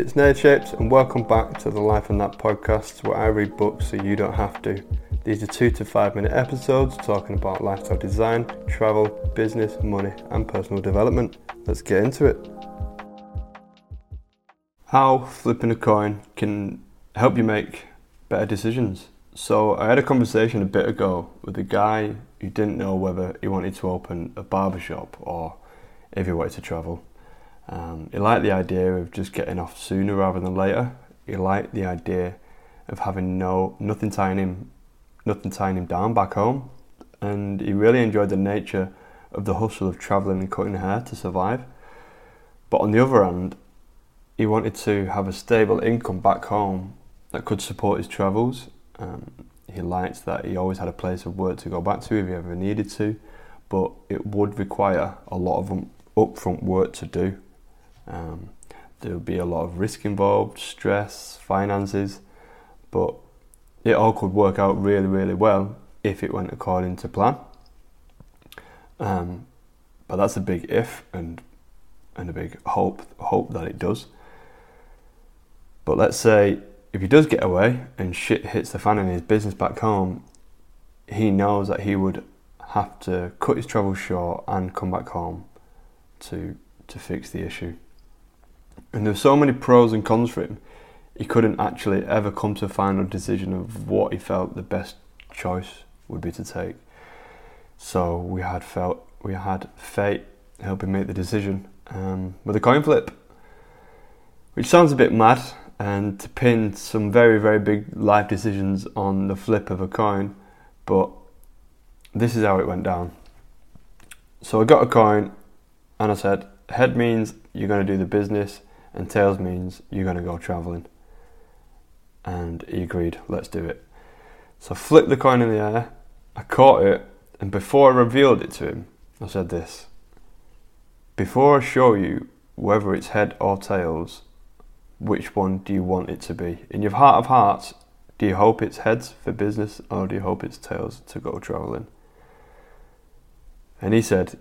It's Shapes, and welcome back to the Life and That podcast where I read books so you don't have to. These are two to five minute episodes talking about lifestyle design, travel, business, money, and personal development. Let's get into it. How flipping a coin can help you make better decisions. So, I had a conversation a bit ago with a guy who didn't know whether he wanted to open a barbershop or if he wanted to travel. Um, he liked the idea of just getting off sooner rather than later. He liked the idea of having no nothing tying him, nothing tying him down back home, and he really enjoyed the nature of the hustle of travelling and cutting hair to survive. But on the other hand, he wanted to have a stable income back home that could support his travels. Um, he liked that he always had a place of work to go back to if he ever needed to, but it would require a lot of upfront work to do. Um, there would be a lot of risk involved, stress, finances, but it all could work out really, really well if it went according to plan. Um, but that's a big if and and a big hope hope that it does. But let's say if he does get away and shit hits the fan in his business back home, he knows that he would have to cut his travel short and come back home to to fix the issue. And there's so many pros and cons for him. He couldn't actually ever come to a final decision of what he felt the best choice would be to take. So we had felt we had fate help him make the decision um, with a coin flip, which sounds a bit mad, and to pin some very very big life decisions on the flip of a coin, but this is how it went down. So I got a coin, and I said, head means you're going to do the business and tails means you're going to go travelling. And he agreed, let's do it. So I flipped the coin in the air, I caught it, and before I revealed it to him, I said this Before I show you whether it's head or tails, which one do you want it to be? In your heart of hearts, do you hope it's heads for business or do you hope it's tails to go travelling? And he said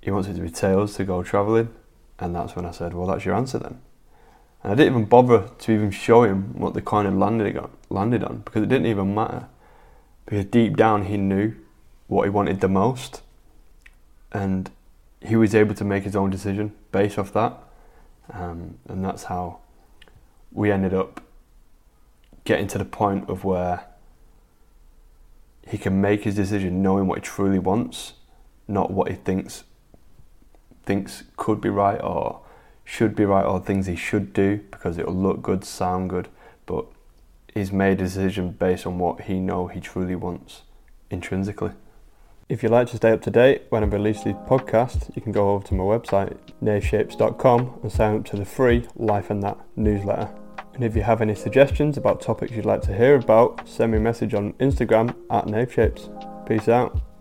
he wants it to be tails to go travelling. And that's when I said, well, that's your answer then. And I didn't even bother to even show him what the coin had landed on, landed on because it didn't even matter. Because deep down he knew what he wanted the most. And he was able to make his own decision based off that. Um, and that's how we ended up getting to the point of where he can make his decision knowing what he truly wants, not what he thinks thinks could be right or should be right or things he should do because it'll look good, sound good, but he's made a decision based on what he know he truly wants intrinsically. If you'd like to stay up to date when I release these podcasts, you can go over to my website, nathshapes.com, and sign up to the free Life and That newsletter. And if you have any suggestions about topics you'd like to hear about, send me a message on Instagram at nathshapes. Peace out.